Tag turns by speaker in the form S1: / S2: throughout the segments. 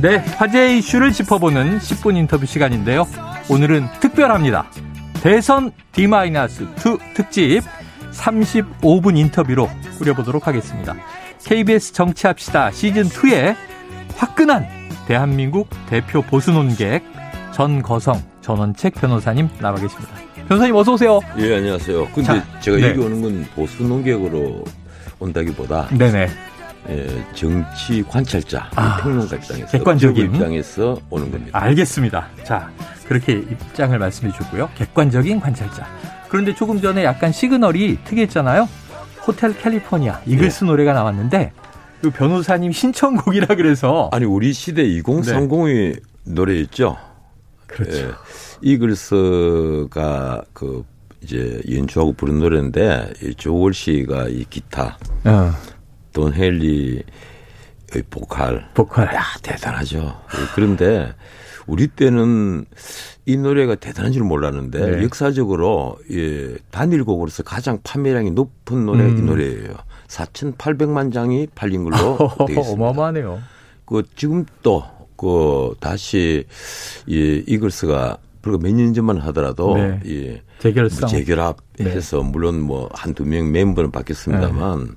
S1: 네, 화제 이슈를 짚어보는 10분 인터뷰 시간인데요. 오늘은 특별합니다. 대선 D-2 특집 35분 인터뷰로 꾸려보도록 하겠습니다. KBS 정치합시다 시즌2에 화끈한 대한민국 대표 보수 논객 전거성 전원책 변호사님 나와 계십니다. 변호사님 어서 오세요.
S2: 예, 안녕하세요. 근데 자, 제가 네. 여기 오는 건 보수 논객으로 온다기보다
S1: 네네.
S2: 예, 정치 관찰자, 아, 평론가 입장에서
S1: 객관적인
S2: 입장에서 오는 겁니다.
S1: 알겠습니다. 자, 그렇게 입장을 말씀해 주고요. 객관적인 관찰자. 그런데 조금 전에 약간 시그널이 특이했잖아요. 호텔 캘리포니아 이글스 네. 노래가 나왔는데 그 변호사님 신청곡이라 그래서
S2: 아니 우리 시대 2030의 네. 노래였죠.
S1: 그렇죠. 예,
S2: 이글스가 그 이제 연주하고 부른 노래인데 이 조월 씨가 이 기타, 어. 돈 헬리의 보컬,
S1: 보컬,
S2: 야 대단하죠. 예, 그런데 우리 때는 이 노래가 대단한 줄 몰랐는데 네. 역사적으로 예, 단일곡으로서 가장 판매량이 높은 노래 음. 이 노래예요. 4,800만 장이 팔린 걸로 되어 있습니다.
S1: 어마어마하네요.
S2: 그 지금 또그 다시 이 이글스가 불과 몇 년 전만 하더라도 네. 예,
S1: 재결성
S2: 뭐 재결합해서 네. 물론 뭐 한두 명 멤버는 바뀌었습니다만 네.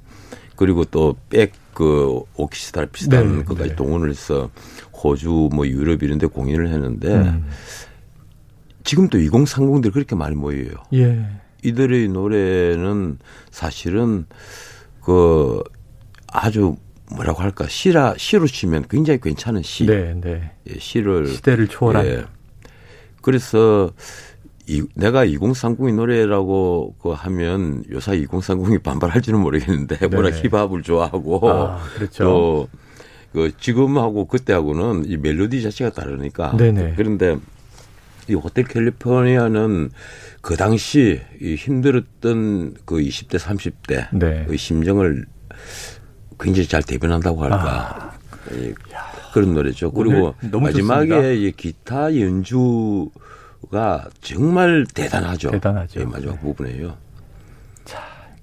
S2: 그리고 또 백 그 오키스트라 비슷한 네. 것까지 네. 동원을 해서 호주 뭐 유럽 이런 데 공연을 했는데 음. 지금 도 2030들 그렇게 많이 모여요.
S1: 예.
S2: 이들의 노래는 사실은 그 아주 뭐라고 할까 시라 시로 치면 굉장히 괜찮은 시.
S1: 네, 네.
S2: 예, 시를
S1: 시대를 초월한. 예.
S2: 그래서 이, 내가 2030의 노래라고 그 하면 요사 2030이 반발할지는 모르겠는데 네. 워낙 힙합을 좋아하고
S1: 아, 그렇죠.
S2: 그 지금하고 그때하고는 이 멜로디 자체가 다르니까
S1: 네네.
S2: 그런데 이 호텔 캘리포니아는 그 당시 이 힘들었던 그 20대 30대 네. 그 심정을 굉장히 잘 대변한다고 할까 아. 그런 노래죠. 그리고 마지막에 이 기타 연주 가 정말 대단하죠.
S1: 대단하죠.
S2: 예, 마지막 네. 부분에요.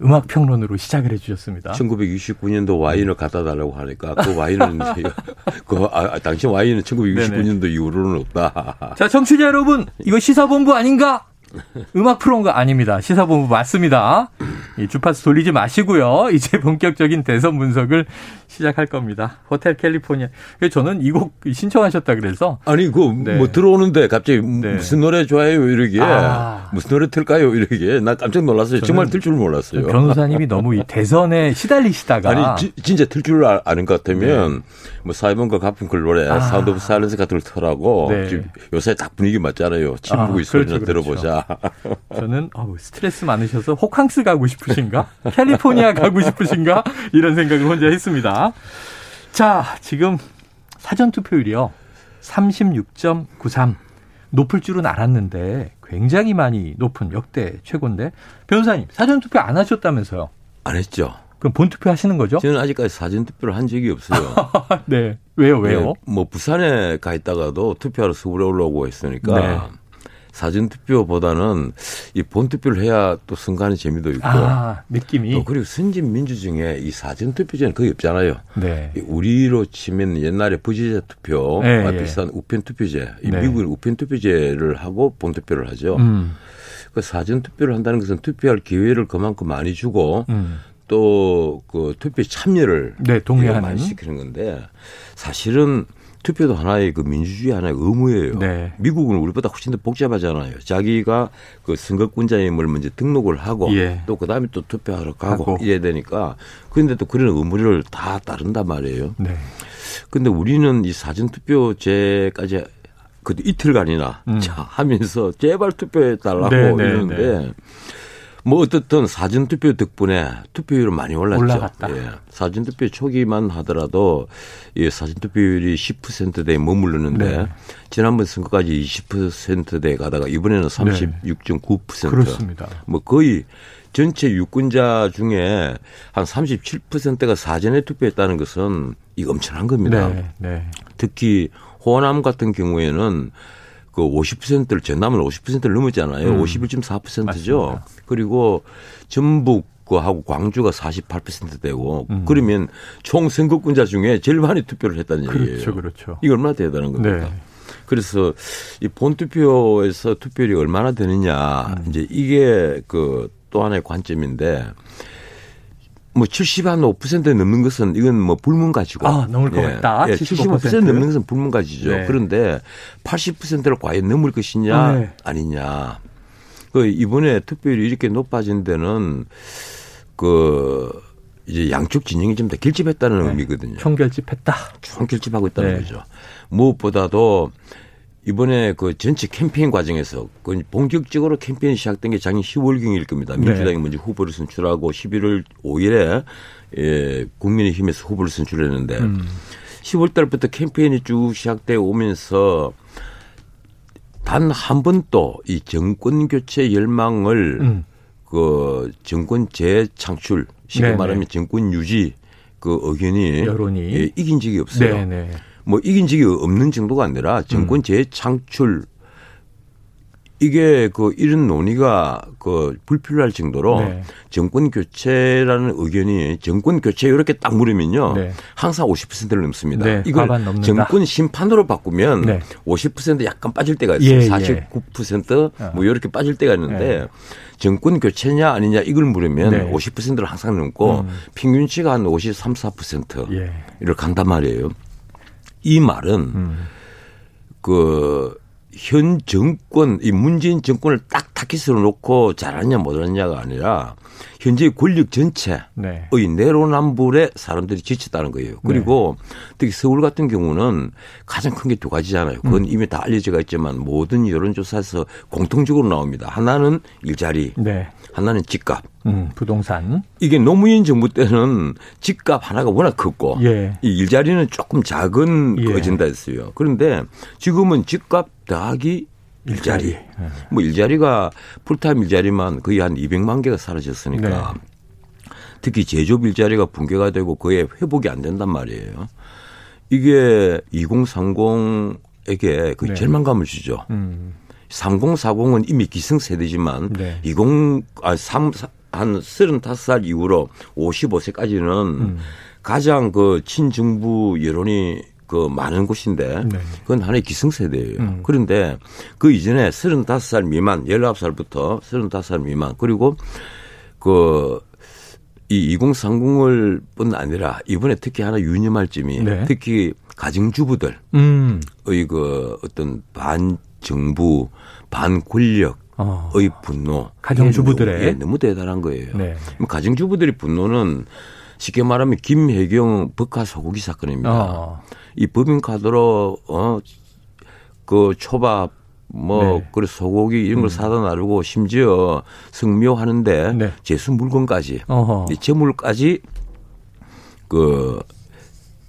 S1: 음악 평론으로 시작을 해주셨습니다.
S2: 1969년도 와인을 갖다 달라고 하니까 그 와인은 그 아, 아, 당시 와인은 1969년도 네네. 이후로는 없다.
S1: 자, 청취자 여러분, 이거 시사본부 아닌가? 음악 프로인가 아닙니다. 시사본부 맞습니다. 이 주파수 돌리지 마시고요. 이제 본격적인 대선 분석을 시작할 겁니다. Hotel California. 저는 이 곡 신청하셨다 그래서
S2: 아니 그 뭐 네. 들어오는데 갑자기 네. 무슨 노래 좋아해요 이러기에 아. 무슨 노래 틀까요 이러기에 나 깜짝 놀랐어요. 정말 틀 줄 몰랐어요.
S1: 변호사님이 너무 이 대선에 시달리시다가
S2: 아니 지, 진짜 틀 줄 아는 것 같으면 네. 뭐 사이먼과 가펑클 노래 아. Sound of Silence 같은 걸 틀라고 네. 요새 딱 분위기 맞잖아요. 침 아, 있어요. 그렇죠, 그렇죠. 들어보자.
S1: 저는 어우, 스트레스 많으셔서 호캉스 가고 싶으신가? 캘리포니아 가고 싶으신가? 이런 생각을 혼자 했습니다. 자, 지금 사전 투표율이요. 36.93. 높을 줄은 알았는데 굉장히 많이 높은 역대 최고인데 변호사님 사전 투표 안 하셨다면서요?
S2: 안 했죠.
S1: 그럼 본투표 하시는 거죠?
S2: 저는 아직까지 사전 투표를 한 적이 없어요.
S1: 네. 왜요, 왜요? 네,
S2: 뭐 부산에 가 있다가도 투표하러 서울에 올라오고 했으니까 네. 사전투표보다는 이 본투표를 해야 또 선거하는 재미도 있고.
S1: 아, 느낌이. 또
S2: 그리고 선진 민주 중에 이 사전투표제는 거의 없잖아요.
S1: 네.
S2: 우리로 치면 옛날에 부지자 투표, 네, 아, 비슷한 예. 우편 투표제, 네. 미국은 우편 투표제를 하고 본투표를 하죠. 음. 그 사전투표를 한다는 것은 투표할 기회를 그만큼 많이 주고 음. 또그 투표 참여를
S1: 네, 동의하는
S2: 많이 시키는 건데 사실은 투표도 하나의 그 민주주의 하나의 의무예요.
S1: 네.
S2: 미국은 우리보다 훨씬 더 복잡하잖아요. 자기가 그 선거권자임을 먼저 등록을 하고
S1: 예.
S2: 또 그다음에 또 투표하러 가고 하고. 이래야 되니까 그런데 또 그런 의무를 다 따른단 말이에요.
S1: 네.
S2: 근데 우리는 이 사전 투표제까지 그 이틀간이나 음. 자 하면서 제발 투표해 달라고 네, 네 이러는데 네. 뭐 어떻든 사전투표 덕분에 투표율은 많이 올랐죠.
S1: 올라갔다.
S2: 예. 사전투표 초기만 하더라도 이 사전투표율이 10%대에 머무르는데 네. 지난번 선거까지 20%대 가다가 이번에는 36.9%.
S1: 네. 그렇습니다.
S2: 뭐 거의 전체 유권자 중에 한 37%가 사전에 투표했다는 것은 이 엄청난 겁니다.
S1: 네. 네.
S2: 특히 호남 같은 경우에는 그 50%를 전남은 50%를 넘었잖아요. 음. 51.4%죠. 맞습니다. 그리고 전북 그하고 광주가 48% 되고 음. 그러면 총 선거권자 중에 제일 많이 투표를 했다는
S1: 그렇죠,
S2: 얘기예요.
S1: 그렇죠, 그렇죠.
S2: 이거 얼마나 대단한 겁니까? 네. 그래서 이 본투표에서 투표율이 얼마나 되느냐 음. 이제 이게 그 또 하나의 관점인데 뭐 70한5% 넘는 것은 이건 뭐 불문가지고.
S1: 아, 넘을 것 같다.
S2: 예, 75% 넘는 것은 불문가지죠. 네. 그런데 80%를 과연 넘을 것이냐 네. 아니냐. 그 이번에 투표율이 이렇게 높아진 데는 그 이제 양쪽 진영이 좀더 결집했다는 네. 의미거든요.
S1: 총결집했다.
S2: 총결집하고 있다는 네. 거죠. 무엇보다도 이번에 그 전체 캠페인 과정에서 그 본격적으로 캠페인이 시작된 게 작년 10월경일 겁니다. 네. 민주당이 먼저 후보를 선출하고 11월 5일에 예, 국민의힘에서 후보를 선출했는데 음. 10월 달부터 캠페인이 쭉 시작돼 오면서 단 한 번도 이 정권 교체 열망을 음. 그 정권 재창출 쉽게 네네. 말하면 정권 유지 그 의견이 여론이 예, 이긴 적이 없어요. 네네. 뭐 이긴 적이 없는 정도가 아니라 정권 음. 재창출 이게 그 이런 논의가 그 불필요할 정도로 네. 정권 교체라는 의견이 정권 교체 이렇게 딱 물으면요. 네. 항상 50%를 넘습니다. 네. 이걸 정권 심판으로 바꾸면 네. 50% 약간 빠질 때가 있어요. 예, 49%뭐 예. 이렇게 빠질 때가 있는데 예. 정권 교체냐 아니냐 이걸 물으면 50%를 항상 넘고 음. 평균치가 한 53, 4% 예. 간단 말이에요. 이 말은 음. 그 현 정권 이 문재인 정권을 딱 타깃으로 놓고 잘하냐 못하느냐가 아니라 현재 권력 전체의 네. 내로남불에 사람들이 지쳤다는 거예요. 그리고 네. 특히 서울 같은 경우는 가장 큰 게 두 가지잖아요. 그건 음. 이미 다 알려져 있지만 모든 여론조사에서 공통적으로 나옵니다. 하나는 일자리, 네. 하나는 집값.
S1: 음, 부동산.
S2: 이게 노무현 정부 때는 집값 하나가 워낙 컸고 예. 이 일자리는 조금 작은 예. 거진다 했어요. 그런데 지금은 집값 더하기 일자리. 일자리. 예. 뭐 일자리가 풀타임 일자리만 거의 한 200만 개가 사라졌으니까 네. 특히 제조업 일자리가 붕괴가 되고 그에 회복이 안 된단 말이에요. 이게 2030에게 그 네. 절망감을 주죠. 음. 3040은 이미 기승세대지만 네. 20, 아, 3, 한 35살 이후로 55세까지는 음. 가장 그 친정부 여론이 그 많은 곳인데 네. 그건 하나의 기승세대예요. 음. 그런데 그 이전에 35살 미만, 19살부터 35살 미만 그리고 그 이 2030을 뿐 아니라 이번에 특히 하나 유념할 점이 네. 특히 가정주부들의 음. 그 어떤 반정부, 반권력의 어. 분노.
S1: 가정주부들의.
S2: 예, 너무 대단한 거예요. 네. 가정주부들의 분노는 쉽게 말하면 김혜경 법카 소고기 사건입니다. 어. 이 법인 카드로 어그 초밥 뭐 네. 그래 소고기 이런 걸 음. 사다 나르고 심지어 성묘하는데 네. 제수 물건까지 어허. 재물까지 그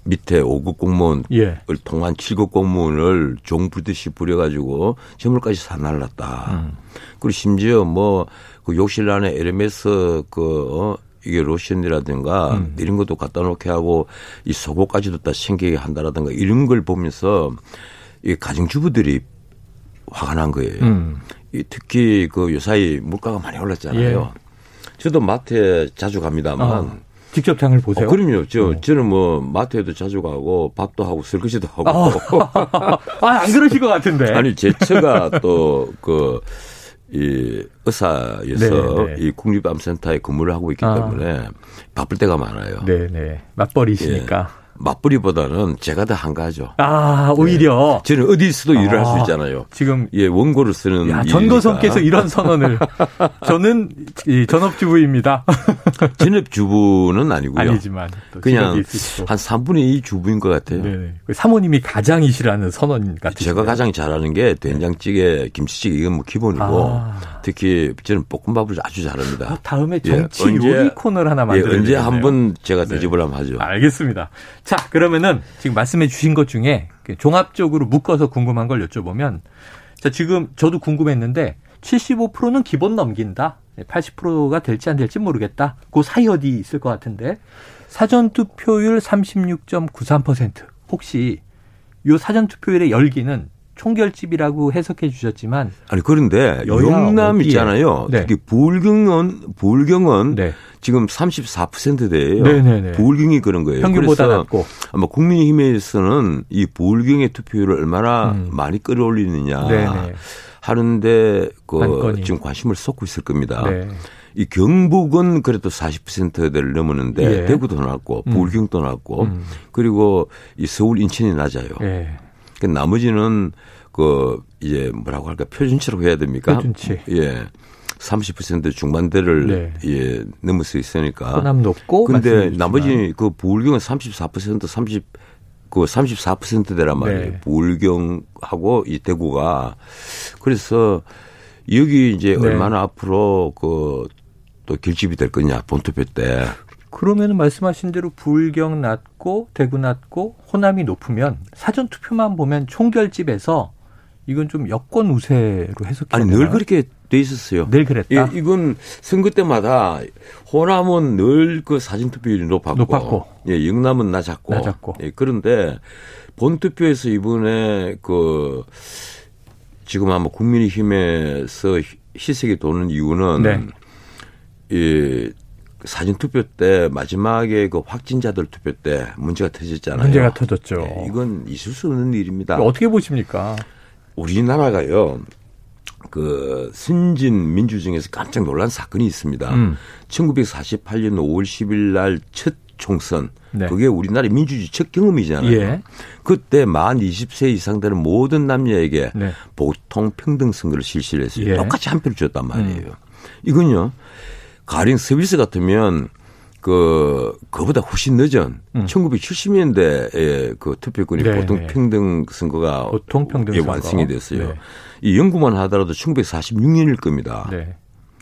S2: 밑에 5급 공무원을 예. 통한 7급 공무원을 종 불듯이 부려가지고 재물까지 사날랐다. 음. 그리고 심지어 뭐 그 욕실 안에 에르메스 그 어, 이게 로션이라든가 음. 이런 것도 갖다 놓게 하고 이 속옷까지도 다 챙기게 한다라든가 이런 걸 보면서 이 가정주부들이 화가 난 거예요. 음. 특히 그 요사이 물가가 많이 올랐잖아요. 예. 저도 마트에 자주 갑니다만 아.
S1: 직접 장을 보세요?
S2: 어, 그럼요. 저, 어. 저는 뭐 마트에도 자주 가고 밥도 하고 설거지도 하고.
S1: 아, 아, 안 그러실 것 같은데.
S2: 아니, 제 처가 또 그, 이 의사여서 네, 네. 이 국립암센터에 근무를 하고 있기 아. 때문에 바쁠 때가 많아요.
S1: 네, 네. 맞벌이시니까.
S2: 예. 맞벌이보다는 제가 더 한가하죠.
S1: 아, 오히려.
S2: 네. 저는 어디서도 아, 일을 할수 있잖아요.
S1: 지금.
S2: 예, 원고를 쓰는. 야,
S1: 전도성께서 이런 선언을. 저는 이 전업주부입니다.
S2: 전업주부는 아니고요.
S1: 아니지만.
S2: 그냥 한 3분의 2 주부인 것 같아요. 네
S1: 사모님이 가장이시라는 선언 같아요.
S2: 제가 가장 잘하는 게 된장찌개, 김치찌개 이건 뭐 기본이고 아. 특히 저는 볶음밥을 아주 잘합니다. 어,
S1: 다음에 예, 정치 예, 요리 코너를 하나 만들어
S2: 예, 언제 한 번 제가 대접을 네. 한번 하죠.
S1: 알겠습니다. 자, 그러면은 지금 말씀해 주신 것 중에 종합적으로 묶어서 궁금한 걸 여쭤보면 자, 지금 저도 궁금했는데 75%는 기본 넘긴다. 80%가 될지 안 될지 모르겠다. 그 사이 어디 있을 것 같은데 사전 투표율 36.93% 혹시 요 사전 투표율의 열기는 총결집이라고 해석해 주셨지만
S2: 아니 그런데 영남 어디에? 있잖아요. 네. 특히 부울경은 부울경은 네. 지금 34%대예요. 네네네. 부울경이 그런 거예요.
S1: 평균보다 낮고
S2: 아마 국민의힘에서는 이 부울경의 투표율을 얼마나 음. 많이 끌어올리느냐 네네. 하는데 그. 지금 관심을 쏟고 있을 겁니다. 네. 이 경북은 그래도 40%대를 넘었는데 예. 대구도 낮고 음. 부울경도 낮고 음. 그리고 이 서울 인천이 낮아요. 예. 그 나머지는 그 이제 뭐라고 할까 표준치라고 해야 됩니까?
S1: 표준치.
S2: 예. 30% 중반대를 네. 예, 넘을 수 있으니까.
S1: 호남 높고.
S2: 근데 나머지 그 부울경은 34% 30, 그 34%대란 말이에요. 네. 부울경하고 이 대구가. 그래서 여기 이제 네. 얼마나 앞으로 그 또 결집이 될 거냐 본투표 때.
S1: 그러면 말씀하신 대로 부울경 낮고 대구 낮고 호남이 높으면 사전 투표만 보면 총결집에서 이건 좀 여권 우세로 해석해야
S2: 아니
S1: 되나요?
S2: 늘 그렇게 돼 있었어요.
S1: 늘 그랬다.
S2: 예, 이건 선거 때마다 호남은 늘 그 사전 투표율이 높았고,
S1: 높았고,
S2: 예, 영남은 낮았고,
S1: 낮았고.
S2: 예, 그런데 본 투표에서 이번에 그 지금 아마 국민의힘에서 희색이 도는 이유는 네. 이 사전 투표 때 마지막에 그 확진자들 투표 때 문제가 터졌잖아요.
S1: 문제가 터졌죠.
S2: 네, 이건 있을 수 없는 일입니다.
S1: 어떻게 보십니까?
S2: 우리나라가요. 그 선진 민주정에서 깜짝 놀란 사건이 있습니다. 음. 1948년 5월 10일 날 첫 총선. 네. 그게 우리나라 민주주의 첫 경험이잖아요. 예. 그때 만 20세 이상 되는 모든 남녀에게 네. 보통 평등 선거를 실시를 했어요. 예. 똑같이 한 표를 줬단 말이에요. 음. 이건요. 가령 서비스 같으면 그 그보다 훨씬 늦은 음. 1970년대에 그 투표권이 네, 보통 네. 평등 선거가
S1: 보통 평등 선거.
S2: 완성이 됐어요. 네. 이 연구만 하더라도 1946년일 겁니다. 네.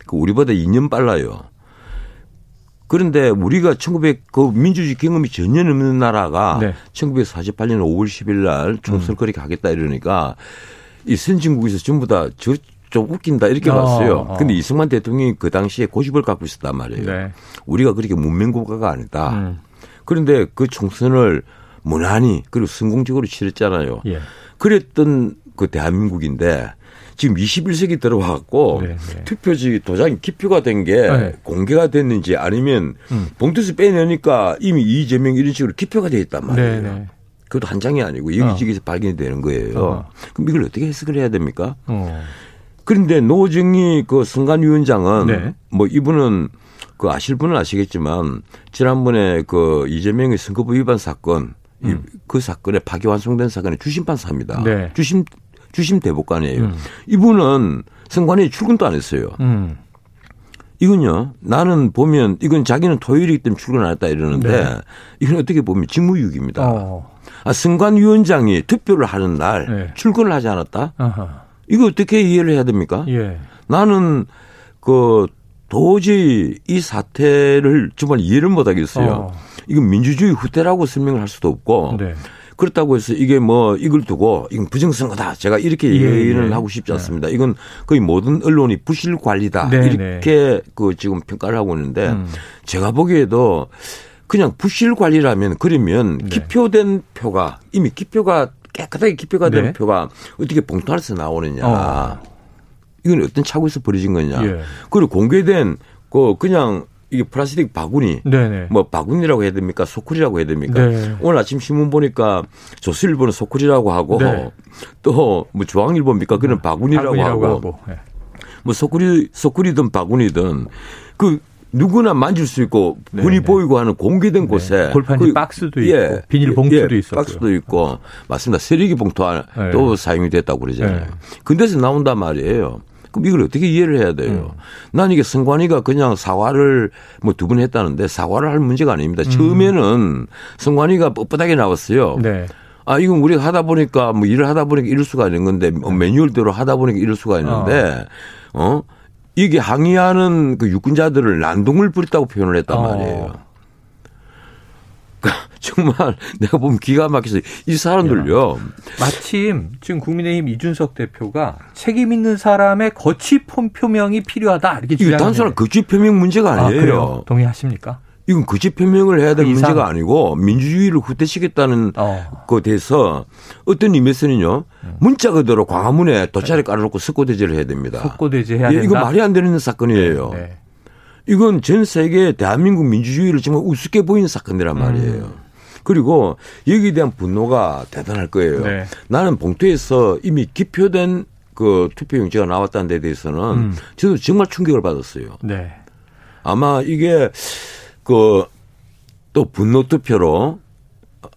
S2: 그 우리보다 2년 빨라요. 그런데 우리가 1900, 그 민주주의 경험이 전혀 없는 나라가 네. 1948년 5월 10일 날 총선을 음. 하겠다 이러니까 이 선진국에서 전부 다 저, 좀 웃긴다 이렇게 어, 봤어요. 어. 근데 이승만 대통령이 그 당시에 고집을 갖고 있었단 말이에요. 네. 우리가 그렇게 문명 국가가 아니다. 음. 그런데 그 총선을 무난히 그리고 성공적으로 치렀잖아요. 예. 그랬던 그 대한민국인데 지금 21세기 들어와갖고 네, 네. 투표지 도장이 기표가 된게 네. 공개가 됐는지 아니면 음. 봉투에서 빼내니까 이미 이재명 이런 식으로 기표가 돼 있단 말이에요. 네, 네. 그것도 한 장이 아니고 여기저기서 어. 발견이 되는 거예요. 어. 그럼 이걸 어떻게 해석을 해야 됩니까? 어. 그런데 노정희 그 선관위원장은 네. 뭐 이분은 그 아실 분은 아시겠지만 지난번에 그 이재명의 선거부 위반 사건 음. 그 사건에 파기환송된 사건의 주심 판사입니다. 네. 주심 주심 대법관이에요. 음. 이분은 선관위 출근도 안 했어요. 음. 이건요, 나는 보면 이건 자기는 토요일이기 때문에 출근 안 했다 이러는데 네. 이건 어떻게 보면 직무유기입니다. 어. 아, 선관위원장이 투표를 하는 날 네. 출근을 하지 않았다? 아하. 이거 어떻게 이해를 해야 됩니까? 예. 나는 그 도저히 이 사태를 정말 이해를 못 하겠어요. 어. 이건 민주주의 후퇴라고 설명을 할 수도 없고 네. 그렇다고 해서 이게 뭐 이걸 두고 이건 부정선거다. 제가 이렇게 예, 얘기를 예. 하고 싶지 않습니다. 네. 이건 거의 모든 언론이 부실 관리다. 네, 이렇게 네. 그 지금 평가를 하고 있는데 음. 제가 보기에도 그냥 부실 관리라면 그러면 네. 기표된 표가 이미 기표가 깨끗하게 기표가 된 네. 표가 어떻게 봉투 안에서 나오느냐. 어. 이건 어떤 차고에서 벌어진 거냐. 예. 그리고 공개된 그 그냥 이게 플라스틱 바구니, 네네. 뭐 바구니라고 해야 됩니까? 소쿠리라고 해야 됩니까? 네. 오늘 아침 신문 보니까 조선일보는 소쿠리라고 하고 네. 또뭐 중앙일보입니까? 그는 바구니라고, 바구니라고 하고, 하고. 네. 뭐 소쿠리 소쿠리든 바구니든 그 누구나 만질 수 있고 분이 네, 보이고 하는 공개된 네. 곳에
S1: 골판지 그, 박스도 있고 예, 비닐 봉투도 예, 있었고
S2: 박스도 있고 맞습니다. 쓰레기 봉투도 네. 사용이 됐다고 그러잖아요. 네. 근데서 나온단 말이에요. 그럼 이걸 어떻게 이해를 해야 돼요? 음. 난 이게 성관이가 그냥 사과를 뭐 두 번 했다는데 사과를 할 문제가 아닙니다. 음. 처음에는 성관이가 뻣뻣하게 나왔어요. 네. 아, 이건 우리가 하다 보니까 뭐 일을 하다 보니까 이럴 수가 있는 건데 뭐 네. 매뉴얼대로 하다 보니까 이럴 수가 있는데 어, 어? 이게 항의하는 그 유권자들을 난동을 부렸다고 표현을 했단 어. 말이에요. 정말 내가 보면 기가 막혀서 이 사람들요.
S1: 마침 지금 국민의힘 이준석 대표가 책임 있는 사람의 거취 표명이 필요하다 이렇게
S2: 주장하는. 단순한 거취 표명 문제가 아, 아니에요.
S1: 아, 동의하십니까?
S2: 이건 거짓 표명을 해야 될 그 문제가 아니고 민주주의를 후퇴시켰다는 어. 것에 대해서 어떤 의미에서는요 문자 그대로 광화문에 돗자리 깔아놓고 석고대제를 해야 됩니다.
S1: 석고대제 해야 된다.
S2: 이거 말이 안 되는 사건이에요. 네, 네. 이건 전 세계 대한민국 민주주의를 정말 우습게 보이는 사건이란 말이에요. 음. 그리고 여기에 대한 분노가 대단할 거예요. 네. 나는 봉투에서 이미 기표된 그 투표용지가 나왔다는 데 대해서는 음. 저도 정말 충격을 받았어요. 네. 아마 이게 그 또 분노 투표로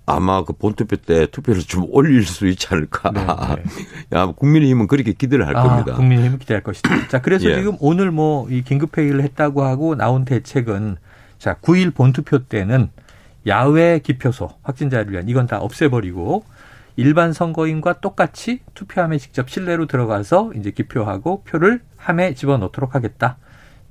S2: 아마 그 본투표 때 투표를 좀 올릴 수 있지 않을까. 네, 네. 야, 국민의힘은 그렇게 기대를 할 아, 겁니다.
S1: 국민의힘은 기대할 것이다. 자, 그래서 예. 지금 오늘 뭐 이 긴급회의를 했다고 하고 나온 대책은 자, 9일 본투표 때는 야외 기표소 확진자를 위한 이건 다 없애버리고 일반 선거인과 똑같이 투표함에 직접 실내로 들어가서 이제 기표하고 표를 함에 집어넣도록 하겠다.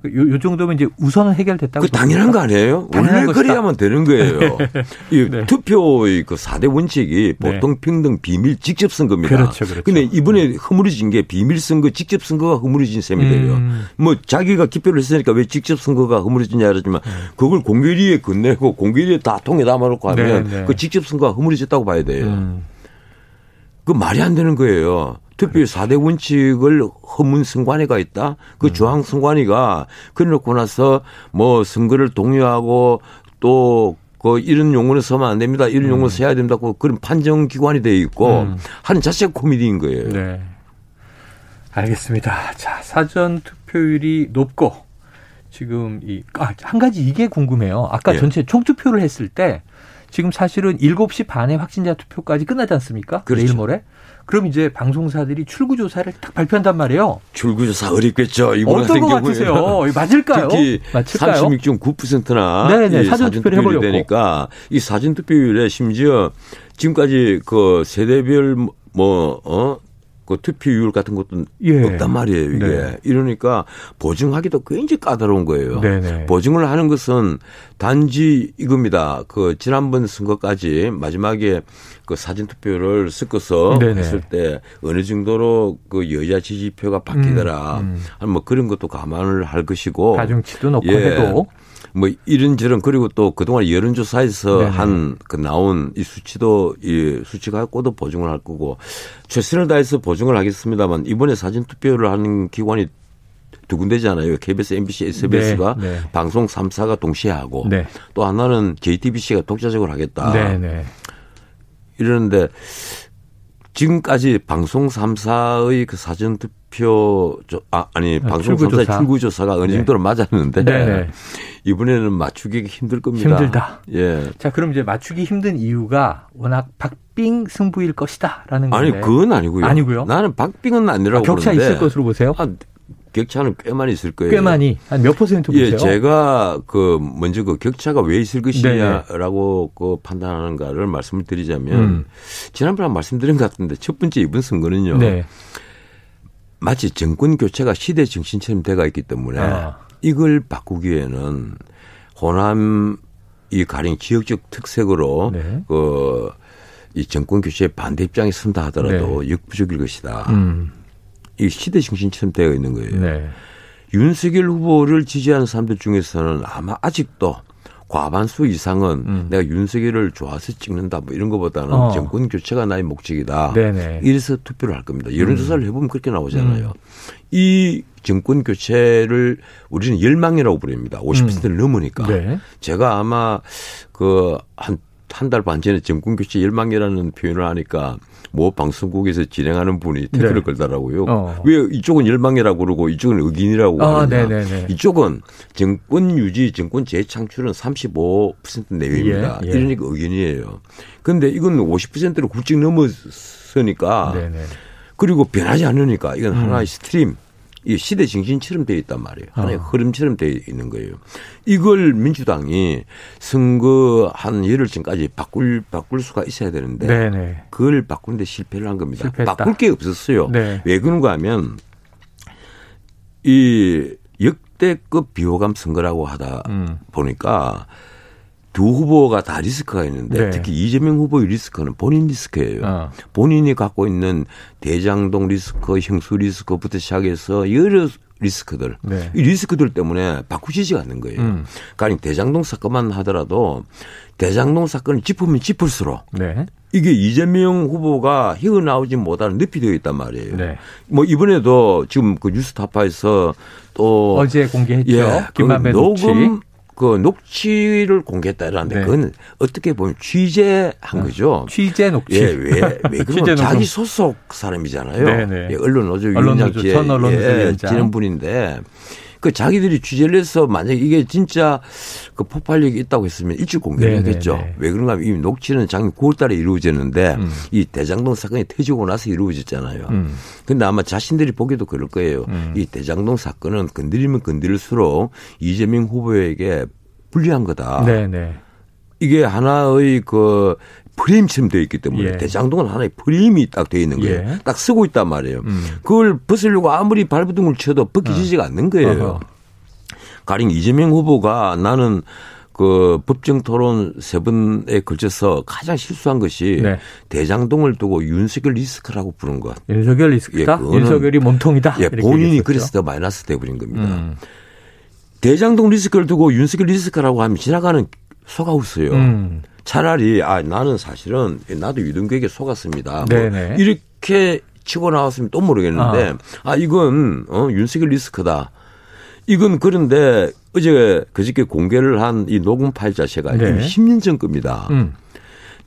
S1: 요, 요 정도면 이제 우선은 해결됐다고.
S2: 그 당연한 거 아니에요? 원래 그래야만 되는 거예요. 이 네. 투표의 그 4대 원칙이 네. 보통 네. 평등 비밀 직접 선거입니다. 그렇죠, 그렇죠. 근데 이번에 네. 허물어진 게 비밀 선거 직접 선거가 허물어진 셈이 돼요. 음. 뭐 자기가 기표를 했으니까 왜 직접 선거가 허물어지냐 그러지만 음. 그걸 공개리에 건네고 공개리에 다 통에 담아놓고 하면 네, 네. 그 직접 선거가 허물어졌다고 봐야 돼요. 음. 그 말이 안 되는 거예요. 투표의 4대 원칙을 허문 선관위가 있다. 그 음. 주황 선관위가 그래놓고 나서 뭐 선거를 동의하고 또 그 이런 용어는 쓰면 안 됩니다. 이런 용어 음. 써야 된다고 그런 판정 기관이 돼 있고 음. 하는 자체가 코미디인 거예요. 네.
S1: 알겠습니다. 자, 사전 투표율이 높고 지금 이, 아, 한 가지 이게 궁금해요. 아까 예. 전체 총투표를 했을 때 지금 사실은 7시 반에 확진자 투표까지 끝나지 않습니까? 그렇죠. 내일 모레. 그럼 이제 방송사들이 출구 조사를 딱 발표한단 말이에요.
S2: 출구 조사 어렵겠죠. 이번
S1: 어떤 거 같으세요? 맞을까요?
S2: 특히 맞을까요? 36.9%나 네네, 사전 투표를 해버렸고. 되니까 이 사전 투표율에 심지어 지금까지 그 세대별 뭐, 어, 그 투표율 같은 것도 예. 없단 말이에요, 이게. 네. 이러니까 보증하기도 굉장히 까다로운 거예요. 네네. 보증을 하는 것은 단지 이겁니다. 그 지난번 선거까지 마지막에 그 사진 투표를 섞어서 네네. 했을 때 어느 정도로 그 여자 지지표가 바뀌더라. 음, 음. 뭐 그런 것도 감안을 할 것이고.
S1: 가중치도 넣고 예. 해도.
S2: 뭐 이런저런 그리고 또 그동안 여론조사에서 한 그 나온 이 수치도 이 수치 갖고도 보증을 할 거고 최선을 다해서 보증을 하겠습니다만 이번에 사진 투표를 하는 기관이 두 군데잖아요. KBS, MBC, SBS가 네, 네. 방송 3사가 동시에 하고 네. 또 하나는 JTBC가 독자적으로 하겠다. 네, 네. 이러는데 지금까지 방송 3사의 그 사전 투표 아 아니 아, 방송 출구조사. 3사의 출구조사가 어느 네. 정도로 맞았는데 네. 이번에는 맞추기 힘들 겁니다.
S1: 힘들다. 예. 자, 그럼 이제 맞추기 힘든 이유가 워낙 박빙 승부일 것이다라는
S2: 건데. 아니, 그건 아니고요. 아니고요. 나는 박빙은 아니라고 아,
S1: 격차
S2: 보는데.
S1: 있을 것으로 보세요? 아,
S2: 격차는 꽤 많이 있을 거예요.
S1: 꽤 많이 한 몇 퍼센트 보세요?
S2: 예, 제가 그 먼저 그 격차가 왜 있을 것이냐라고 네. 그 판단하는가를 말씀을 드리자면 음. 지난번에 말씀드린 것 같은데 첫 번째 이번 선거는요. 네. 마치 정권 교체가 시대 정신처럼 돼가 있기 때문에 아. 이걸 바꾸기에는 호남 이 가령 지역적 특색으로 네. 그이 정권 교체에 반대 입장에 선다 하더라도 네. 역부족일 것이다. 음. 이 시대 정신처럼 되어 있는 거예요. 네. 윤석열 후보를 지지하는 사람들 중에서는 아마 아직도 과반수 이상은 음. 내가 윤석열을 좋아서 찍는다 뭐 이런 것보다는 어. 정권 교체가 나의 목적이다. 네네. 이래서 투표를 할 겁니다. 여론조사를 음. 해보면 그렇게 나오잖아요. 음. 이 정권 교체를 우리는 열망이라고 부릅니다. 50%를 음. 넘으니까. 네. 제가 아마 그한 한 달 반 전에 정권 교체 열망이라는 표현을 하니까 모 방송국에서 진행하는 분이 댓글을 네. 걸더라고요. 어. 왜 이쪽은 열망이라고 그러고 이쪽은 의견이라고 아, 하느냐. 네네네. 이쪽은 정권 유지, 정권 재창출은 35% 내외입니다. 예, 예. 이러니까 의견이에요. 그런데 이건 50%를 훌쩍 넘었으니까 네네. 그리고 변하지 않으니까 이건 음. 하나의 stream 이 시대 정신처럼 되어 있단 말이에요. 하나의 어. 흐름처럼 되어 있는 거예요. 이걸 민주당이 선거 한 열흘쯤까지 바꿀 바꿀 수가 있어야 되는데 네네. 그걸 바꾸는데 실패를 한 겁니다. 실패했다. 바꿀 게 없었어요. 네. 왜 그런가 하면 이 역대급 비호감 선거라고 하다 음. 보니까 두 후보가 다 리스크가 있는데 네. 특히 이재명 후보의 리스크는 본인 리스크예요. 어. 본인이 갖고 있는 대장동 리스크, 형수 리스크부터 시작해서 여러 리스크들. 네. 이 리스크들 때문에 바꾸지지가 않는 거예요. 음. 그러니까 대장동 사건만 하더라도 대장동 사건을 짚으면 짚을수록 네. 이게 이재명 후보가 헤어나오지 못하는 늪이 되어 있단 말이에요. 네. 뭐 이번에도 지금 그 뉴스타파에서 또
S1: 어제 공개했죠. 예, 그 김만배 그 녹음
S2: 그 녹취를 공개했다라는데 네. 그건 어떻게 보면 취재한 어, 거죠.
S1: 취재 녹취.
S2: 예, 왜, 왜 그러면 자기 소속 사람이잖아요. 네, 네. 예, 언론 노조 위원장 전 언론 노조 위원장. 지는 분인데 그 자기들이 취재를 해서 만약에 이게 진짜 그 폭발력이 있다고 했으면 일찍 공개를. 네, 네, 네. 왜 그런가 하면 이 녹취는 작년 9월 달에 이루어졌는데 음. 이 대장동 사건이 터지고 나서 이루어졌잖아요. 음. 근데 아마 자신들이 보기도 그럴 거예요. 음. 이 대장동 사건은 건드리면 건드릴수록 이재명 후보에게 불리한 거다. 네네. 이게 하나의 그 프레임처럼 되어 있기 때문에 예. 대장동은 하나의 프레임이 딱 되어 있는 거예요. 예. 딱 쓰고 있단 말이에요. 음. 그걸 벗으려고 아무리 발버둥을 쳐도 벗기지지가 어. 않는 거예요. 어허. 가령 이재명 후보가 나는 그 법정 토론 세 번에 걸쳐서 가장 실수한 것이 네. 대장동을 두고 윤석열 리스크라고 부른 것.
S1: 윤석열 리스크다? 예, 윤석열이 몸통이다?
S2: 예, 본인이 그래서 더 마이너스 돼버린 겁니다. 음. 대장동 리스크를 두고 윤석열 리스크라고 하면 지나가는 속아웃어요. 음. 차라리 아 나는 사실은 나도 유등교에게 속았습니다. 뭐 이렇게 치고 나왔으면 또 모르겠는데 아, 아 이건 어, 윤석열 리스크다. 이건 그런데 어제 그저께 공개를 한 이 녹음 파일 자체가 네. 10년 전 겁니다. 음.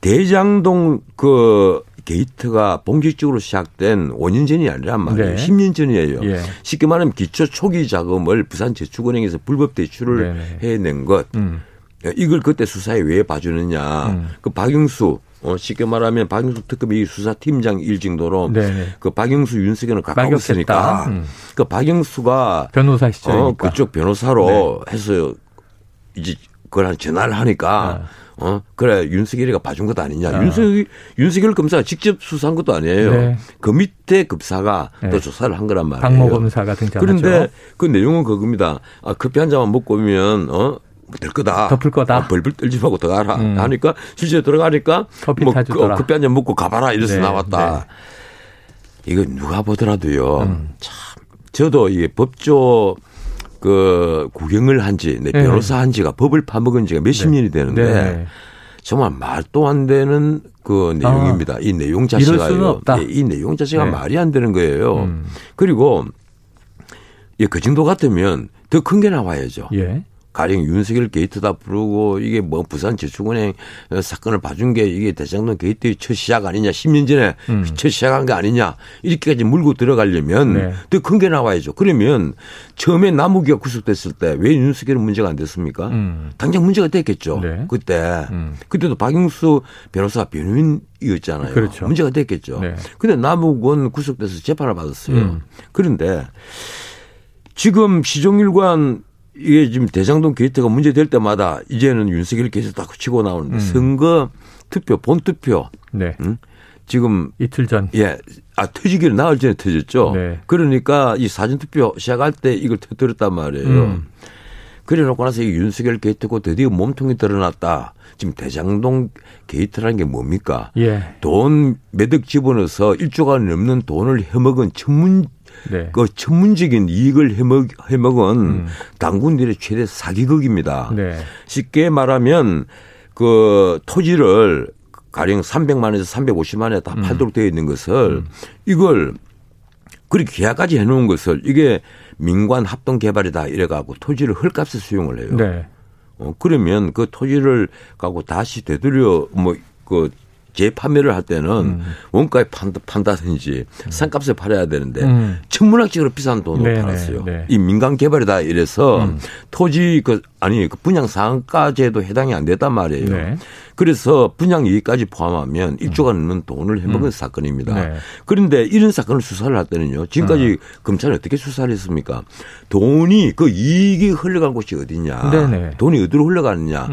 S2: 대장동 그 게이트가 본격적으로 시작된 5년 전이 아니란 말이에요. 네. 10년 전이에요. 예. 쉽게 말하면 기초 초기 자금을 부산 저축은행에서 불법 대출을 네. 해낸 것. 음. 이걸 그때 수사에 왜 봐주느냐. 음. 그 박영수 어, 쉽게 말하면 박영수 특검이 수사팀장 일 정도로 네네. 그 박영수 윤석열은 가까웠으니까 음. 그 박영수가
S1: 변호사 시절 어,
S2: 그쪽 변호사로 네. 해서 이제 그걸 한 전화를 하니까 아. 어 그래 윤석열이가 봐준 것 아니냐 아. 윤석열 윤석열 검사가 직접 수사한 것도 아니에요 네. 그 밑에 급사가 네. 또 조사를 한 거란 말이에요
S1: 박모 검사가 등장하죠
S2: 그런데 그 내용은 그겁니다 아 커피 한 잔만 먹고 오면 어 될 거다.
S1: 덮을 거다.
S2: 어, 벌벌 떨지 말고 들어가라. 음. 하니까 실제 들어가니까
S1: 커피 뭐 타주더라.
S2: 그, 커피 한 잔 먹고 가봐라 이래서 네. 나왔다. 네. 이거 누가 보더라도요. 음. 참 저도 이게 법조 그 구경을 한지 내 네. 변호사 한지가 법을 파먹은 지가 몇십 네. 년이 되는데 네. 정말 말도 안 되는 그 내용입니다. 아, 이 내용 자체가요. 예, 이 내용 자체가 네. 말이 안 되는 거예요. 음. 그리고 예, 그 정도 같으면 더 큰 게 나와야죠. 예. 가령 윤석열 게이트다 부르고 이게 뭐 부산 저축은행 사건을 봐준 게 이게 대장동 게이트의 첫 시작 아니냐 10년 전에 음. 첫 시작한 게 아니냐 이렇게까지 물고 들어가려면 네. 더 큰 게 나와야죠. 그러면 처음에 남욱이가 구속됐을 때 왜 윤석열은 문제가 안 됐습니까? 음. 당장 문제가 됐겠죠. 네. 그때 음. 그때도 박영수 변호사 변호인 이었잖아요. 그렇죠. 문제가 됐겠죠. 네. 근데 남욱은 구속돼서 재판을 받았어요. 음. 그런데 지금 시종일관 이게 지금 대장동 게이트가 문제될 때마다 이제는 윤석열 게이트 딱 치고 나오는데 음. 선거 투표 본 투표 네. 응? 지금
S1: 이틀 전
S2: 예. 아 터지기를 나흘 전에 터졌죠. 네. 그러니까 이 사전 투표 시작할 때 이걸 터뜨렸단 말이에요. 음. 그래 놓고 나서 이 윤석열 게이트고 드디어 몸통이 드러났다. 지금 대장동 게이트라는 게 뭡니까? 예. 돈 몇억 집어넣어서 1조가 넘는 돈을 해먹은 천문 네. 그 전문적인 이익을 해먹, 해먹은 음. 단군 이래 최대 사기극입니다. 네. 쉽게 말하면 그 토지를 가령 300만에서 350만에 다 음. 팔도록 되어 있는 것을 음. 이걸 그렇게 계약까지 해놓은 것을 이게 민관 합동 개발이다 이래가고 토지를 헐값에 수용을 해요. 네. 어, 그러면 그 토지를 가고 다시 되돌려 뭐그 재판매를 할 때는 음. 원가에 판다, 판다든지 음. 상값에 팔아야 되는데 음. 천문학적으로 비싼 돈으로 네네, 팔았어요. 네. 이 민간 개발이다 이래서 음. 토지 그 아니 그 분양 상가제도 해당이 안 됐단 말이에요. 네. 그래서 분양 이익까지 포함하면 1조가 음. 넘는 돈을 해먹은 음. 사건입니다. 네. 그런데 이런 사건을 수사를 할 때는요. 지금까지 검찰이 어떻게 수사를 했습니까? 돈이 그 이익이 흘러간 곳이 어디냐. 네네. 돈이 어디로 흘러가느냐.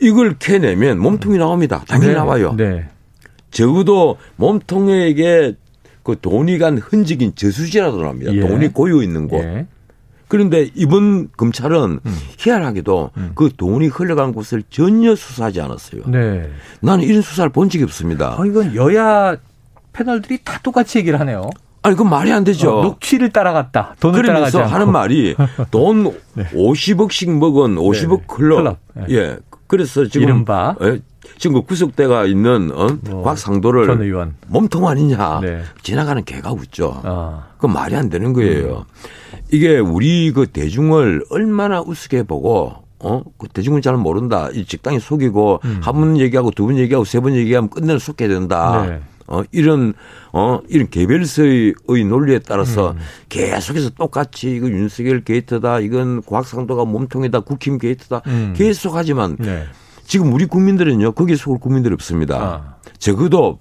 S2: 이걸 캐내면 몸통이 나옵니다. 당연히 네. 나와요. 네. 적어도 몸통에게 그 돈이 간 흔적인 저수지라도 나옵니다. 예. 돈이 고여 있는 곳. 예. 그런데 이번 검찰은 음. 희한하게도 음. 그 돈이 흘러간 곳을 전혀 수사하지 않았어요. 네. 나는 이런 수사를 본 적이 없습니다.
S1: 어, 이건 여야 패널들이 다 똑같이 얘기를 하네요.
S2: 아니, 그 말이 안 되죠.
S1: 어, 녹취를 따라갔다. 돈을
S2: 그러면서 하는 말이 돈 네. 50억씩 먹은 50억 네. 클럽. 클럽. 네. 예. 그래서 지금
S1: 이른바 예,
S2: 지금 그 구속대가 있는 어? 뭐, 곽상도를 전 의원. 몸통 아니냐. 네. 지나가는 개가 웃죠. 아. 그 말이 안 되는 거예요. 음. 이게 우리 그 대중을 얼마나 우습게 보고 어? 그 대중은 잘 모른다. 이 직당이 속이고 음. 한번 얘기하고 두 번 얘기하고 세 번 얘기하면 끝내는 속게 된다. 네. 어, 이런, 어, 이런 개별서의 논리에 따라서 음. 계속해서 똑같이 이거 윤석열 게이트다. 이건 과학상도가 몸통이다. 국힘 게이트다. 음. 계속 하지만 네. 지금 우리 국민들은요. 거기에 속을 국민들이 없습니다. 아. 적어도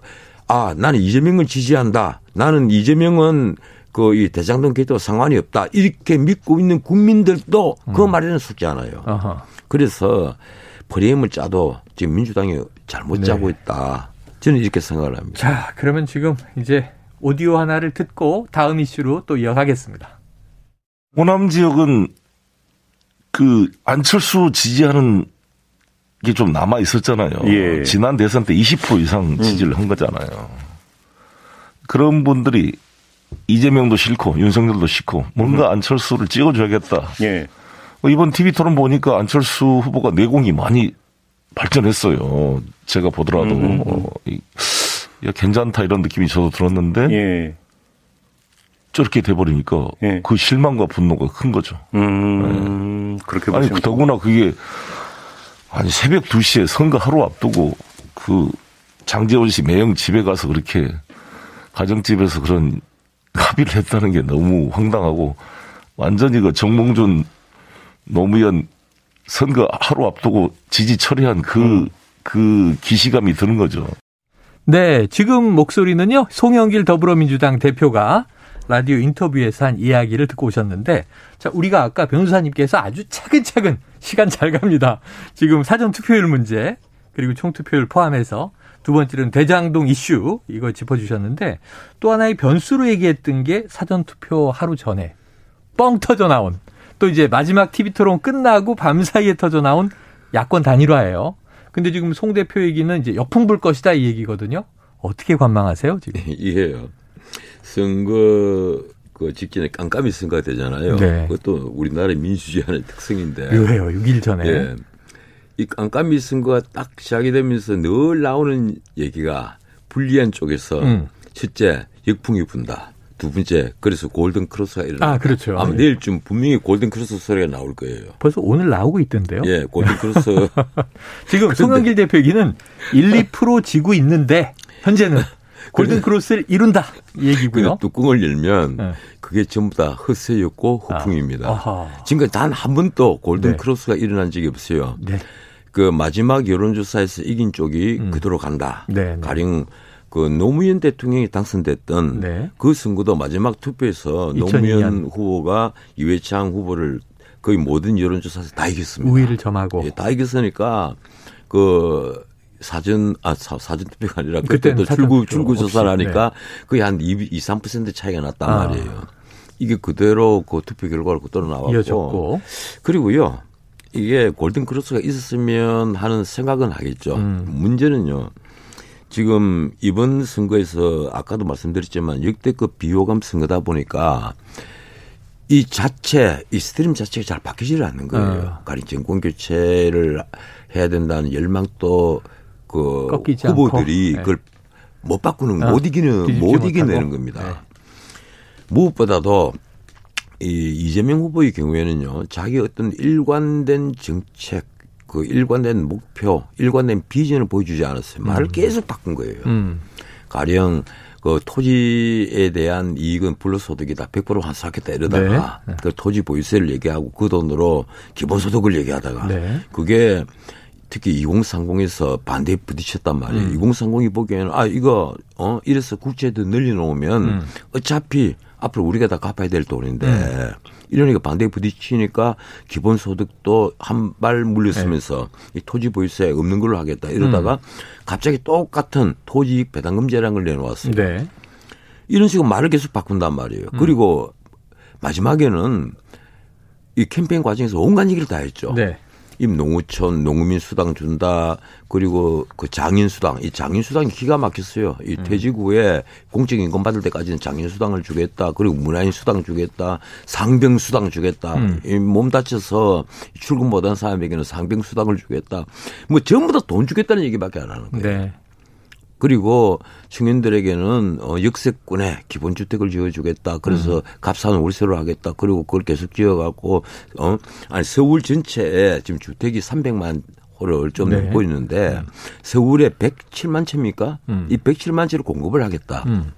S2: 아, 나는 이재명을 지지한다. 나는 이재명은 그이 대장동 게이트와 상관이 없다. 이렇게 믿고 있는 국민들도 그 음. 그 말에는 속지 않아요. 아하. 그래서 프레임을 짜도 지금 민주당이 잘못 네. 짜고 있다. 저는 이렇게 생각을 합니다.
S1: 자, 그러면 지금 이제 오디오 하나를 듣고 다음 이슈로 또 이어가겠습니다.
S3: 호남 지역은 그 안철수 지지하는 게 좀 남아 있었잖아요. 예. 지난 대선 때 20% 이상 음. 지지를 음. 한 거잖아요. 그런 분들이 이재명도 싫고 윤석열도 싫고 뭔가 음. 안철수를 찍어줘야겠다. 예. 이번 TV 토론 보니까 안철수 후보가 내공이 많이 발전했어요. 제가 보더라도 음. 어, 이, 야, 괜찮다 이런 느낌이 저도 들었는데 예. 저렇게 돼버리니까 예. 그 실망과 분노가 큰 거죠. 음, 네. 그렇게 아니 더구나 그게 아니 새벽 2시에 선거 하루 앞두고 그 장재원 씨 매형 집에 가서 그렇게 가정집에서 그런 합의를 했다는 게 너무 황당하고 완전히 그 정몽준 노무현 선거 하루 앞두고 지지 처리한 그, 음. 그 기시감이 드는 거죠.
S1: 네, 지금 목소리는요, 송영길 더불어민주당 대표가 라디오 인터뷰에서 한 이야기를 듣고 오셨는데, 자, 우리가 아까 변호사님께서 아주 차근차근 시간 잘 갑니다. 지금 사전 투표율 문제, 그리고 총투표율 포함해서 두 번째는 대장동 이슈, 이거 짚어주셨는데, 또 하나의 변수로 얘기했던 게 사전 투표 하루 전에 뻥 터져 나온 또 이제 마지막 TV 토론 끝나고 밤 사이에 터져 나온 야권 단일화예요. 근데 지금 송 대표 얘기는 이제 역풍 불 것이다 이 얘기거든요. 어떻게 관망하세요, 지금?
S2: 이해요. 선거 그 직전에 깜깜이 선거가 되잖아요. 네. 그것도 우리나라의 민주주의의 특성인데.
S1: 왜요? 6일 전에. 네.
S2: 이 깜깜이 선거가 딱 시작이 되면서 늘 나오는 얘기가 불리한 쪽에서 음. 첫째 역풍이 분다. 두 번째 그래서 golden cross가 일어나.
S1: 아 그렇죠.
S2: 아마 예. 내일쯤 분명히 golden cross 소리가 나올 거예요.
S1: 벌써 오늘 나오고 있던데요.
S2: 예, golden cross.
S1: 지금 송영길 대표 얘기는 1, 2% 지고 있는데 현재는 golden cross를 이룬다 이 얘기고요.
S2: 뚜껑을 열면 네. 그게 전부 다 허세였고 허풍입니다. 아, 지금까지 단 한 번도 golden 네. cross가 일어난 적이 없어요. 네. 그 마지막 여론조사에서 이긴 쪽이 음. 그대로 간다. 네, 네. 가령 그 노무현 대통령이 당선됐던 네. 그 선거도 마지막 투표에서 2002년. 노무현 후보가 이회창 후보를 거의 모든 여론조사에서 다 이겼습니다.
S1: 우위를 점하고.
S2: 예, 다 이겼으니까 그 사전 아 사, 전 투표가 아니라 그때도 출구 출구 조사를 하니까 네. 거의 한 2, 2 3% 차이가 났단 아. 말이에요. 이게 그대로 그 투표 결과를 그대로 나왔고 이어졌고. 그리고요. 이게 golden cross가 있었으면 하는 생각은 하겠죠. 음. 문제는요. 지금 이번 선거에서 아까도 말씀드렸지만 역대급 비호감 선거다 보니까 이 자체, 이 stream 자체가 잘 바뀌지를 않는 거예요. 어. 가령 정권 교체를 해야 된다는 열망도 그 후보들이 네. 그걸 못 바꾸는, 어. 못 이기는, 못 이겨내는 겁니다. 네. 무엇보다도 이 이재명 후보의 경우에는요, 자기 어떤 일관된 정책, 그 일관된 목표, 일관된 비전을 보여주지 않았어요. 말을 음. 계속 바꾼 거예요. 음. 가령 그 토지에 대한 이익은 불로소득이 다. 100% 환수하겠다 이러다가 네. 그 토지 보유세를 얘기하고 그 돈으로 기본소득을 얘기하다가 네. 그게 특히 2030에서 반대에 부딪혔단 말이에요. 음. 2030이 보기에는 아 이거 어 이래서 국채도 늘려놓으면 음. 어차피 앞으로 우리가 다 갚아야 될 돈인데 음. 이러니까 반대에 부딪히니까 기본소득도 한 발 물렸으면서 네. 이 토지 보유세 없는 걸로 하겠다 이러다가 음. 갑자기 똑같은 토지익 배당금제라는 걸 내놓았어요. 네. 이런 식으로 말을 계속 바꾼단 말이에요. 음. 그리고 마지막에는 이 캠페인 과정에서 온갖 얘기를 다 했죠. 네. 임농우촌 농민 수당 준다. 그리고 그 장인 수당. 이 장인 수당이 기가 막혔어요. 이 음. 퇴직 후에 공적 임금 받을 때까지는 장인 수당을 주겠다. 그리고 문화인 수당 주겠다. 상병 수당 주겠다. 음. 몸 다쳐서 출근 못한 사람에게는 상병 수당을 주겠다. 뭐 전부 다 돈 주겠다는 얘기밖에 안 하는 거예요. 네. 그리고 청년들에게는 어, 역세권에 기본주택을 지어주겠다. 그래서 음. 값싼 월세로 하겠다. 그리고 그걸 계속 지어갖고 어 아니 서울 전체에 지금 주택이 300만 호를 좀 네. 넘고 있는데 네. 서울에 107만 채입니까? 음. 이 107만 채를 공급을 하겠다. 음.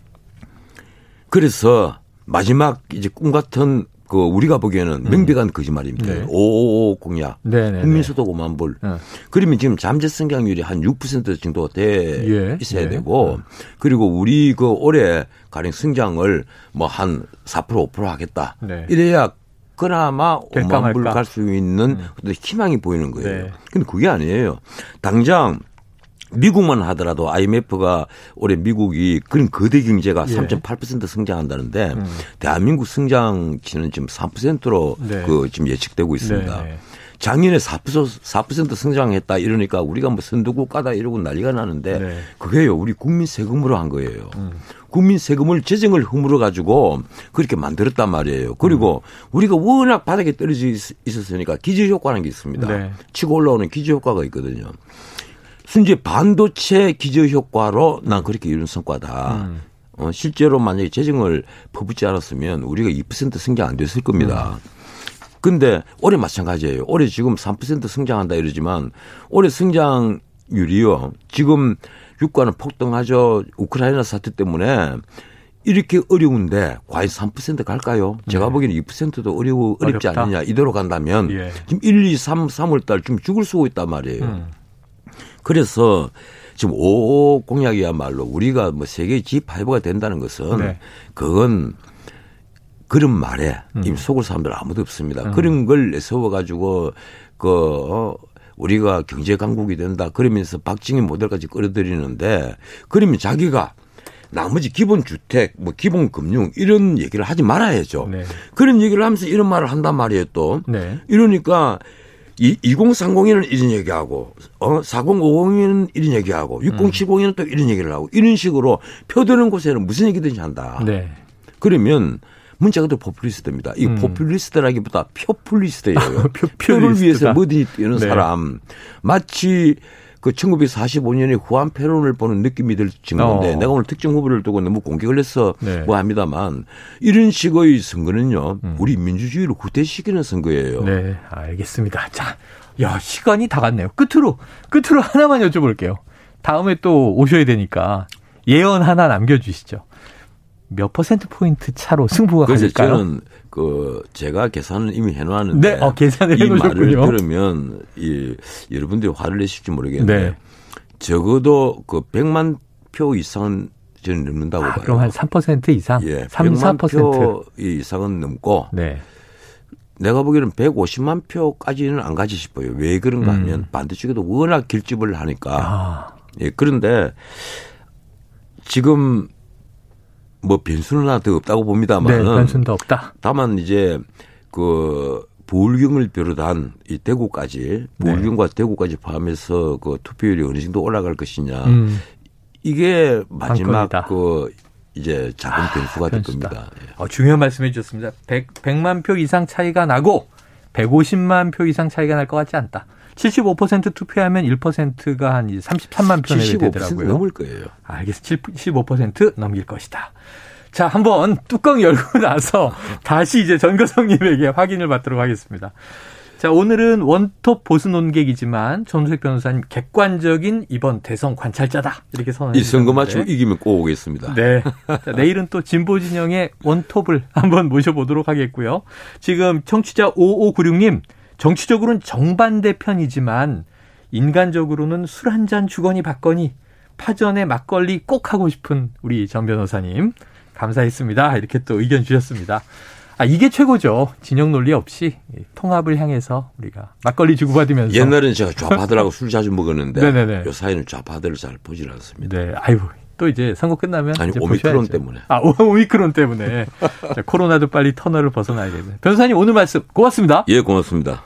S2: 그래서 마지막 이제 꿈 같은 그 우리가 보기에는 음. 명백한 거짓말입니다. 네. 555 공약. 국민소득 5만 불. 네. 그러면 지금 잠재 성장률이 한 6% 정도 돼 예. 있어야 예. 되고 그리고 우리 그 올해 가령 성장을 뭐 한 4% 5% 하겠다. 네. 이래야 그나마 5만 불 갈 수 있는 음. 희망이 보이는 거예요. 네. 근데 그게 아니에요. 당장 미국만 하더라도 IMF가 올해 미국이 그런 거대 경제가 예. 3.8% 성장한다는데 음. 대한민국 성장치는 지금 3%로 네. 그 지금 예측되고 있습니다. 네. 작년에 4% 4% 성장했다 이러니까 우리가 뭐 선두국가다 이러고 난리가 나는데 네. 그게요 우리 국민 세금으로 한 거예요. 음. 국민 세금을 재정을 허물어 가지고 그렇게 만들었단 말이에요. 그리고 음. 우리가 워낙 바닥에 떨어져 있었으니까 기저 효과라는 게 있습니다. 네. 치고 올라오는 기저 효과가 있거든요. 순지 반도체 기저 효과로 난 그렇게 이룬 성과다. 음. 어, 실제로 만약에 재정을 퍼붓지 않았으면 우리가 2% 성장 안 됐을 겁니다. 음. 근데 올해 마찬가지예요. 올해 지금 3% 성장한다 이러지만 올해 성장률이요. 지금 유가는 폭등하죠. 우크라이나 사태 때문에 이렇게 어려운데 과연 3% 갈까요? 제가 네. 보기에는 2%도 어려워 어렵지 어렵다. 않느냐 이대로 간다면 예. 지금 1, 2, 3, 3월 달좀 죽을 쓰고 있단 말이에요. 음. 그래서 지금 5 공약이야말로 우리가 뭐 세계 G5가 된다는 것은 네. 그건 그런 말에 음. 이미 속을 사람들 아무도 없습니다. 음. 그런 걸 세워 가지고 그 어, 우리가 경제 강국이 된다 그러면서 박정희 모델까지 끌어들이는데 그러면 자기가 나머지 기본 주택, 뭐 기본 금융 이런 얘기를 하지 말아야죠. 네. 그런 얘기를 하면서 이런 말을 한단 말이에요 또. 네. 이러니까 이 2030에는 이런 얘기하고 어 4050에는 이런 얘기하고 6070에는 또 이런 얘기를 하고 이런 식으로 표되는 곳에는 무슨 얘기든지 한다. 네. 그러면 문제가 또 포퓰리스트입니다. 이 음. 포퓰리스트라기보다 표퓰리스트예요. 표, 표를 위해서 뭐든지 뛰는 네. 사람. 마치 그 1945년에 후한 패론을 보는 느낌이 들 정도인데 어. 내가 오늘 특정 후보를 두고 너무 공격을 해서 네. 뭐 합니다만 이런 식의 선거는요 음. 우리 민주주의를 후퇴시키는 선거예요.
S1: 네, 알겠습니다. 자, 야 시간이 다 갔네요. 끝으로 끝으로 하나만 여쭤볼게요. 다음에 또 오셔야 되니까 예언 하나 남겨주시죠. 몇 퍼센트 포인트 차로 승부가 갈까요?
S2: 저는 그 제가 계산을 이미 해놓았는데
S1: 네, 어, 계산을
S2: 이 말을 들으면 이 여러분들이 화를 내실지 모르겠는데 네. 적어도 그 100만 표 이상은 저는 넘는다고 아, 봐요.
S1: 그럼 한 3% 이상?
S2: 예, 3, 100만 4%. 표 이상은 넘고 네. 내가 보기에는 150만 표까지는 안 가지 싶어요. 왜 그런가 하면 음. 반대쪽에도 워낙 결집을 하니까. 아. 예, 그런데 지금 뭐 변수는 하나 더 없다고 봅니다만. 네,
S1: 변수는 더 없다.
S2: 다만 이제 그 부울경을 비롯한 이 대구까지 부울경과 네. 대구까지 포함해서 그 투표율이 어느 정도 올라갈 것이냐. 음. 이게 마지막 관건이다. 그 이제 작은 아, 변수가 될 겁니다.
S1: 예. 어, 중요한 말씀해 주셨습니다. 100, 100 만 표 이상 차이가 나고 150만 표 이상 차이가 날 것 같지 않다. 75% 투표하면 1%가 한 33만 표 내외 되더라고요.
S2: 넘을 거예요.
S1: 알겠습니다. 75% 넘길 것이다. 자, 한번 뚜껑 열고 나서 다시 이제 전거성님에게 확인을 받도록 하겠습니다. 자, 오늘은 원톱 보수 논객이지만 전수색 변호사님 객관적인 이번 대선 관찰자다. 이렇게 선언해
S2: 이 선거 맞추고 이기면 꼭 오겠습니다.
S1: 네. 자, 내일은 또 진보 진영의 원톱을 한번 모셔보도록 하겠고요. 지금 청취자 5596님 정치적으로는 정반대 편이지만 인간적으로는 술 한 잔 주거니 받거니 파전에 막걸리 꼭 하고 싶은 우리 전 변호사님 감사했습니다. 이렇게 또 의견 주셨습니다. 아, 이게 최고죠. 진영 논리 없이 통합을 향해서 우리가 막걸리 주고받으면서.
S2: 옛날에는 제가 좌파들하고 술 자주 먹었는데 네네네. 요 사이는 좌파들을 잘 보질 않습니다.
S1: 네. 아이고. 또 이제 선거 끝나면
S2: 아니 오미크론 때문에
S1: 아 오미크론 때문에 자, 코로나도 빨리 터널을 벗어나야겠네요. 변호사님 오늘 말씀 고맙습니다.
S2: 예 고맙습니다.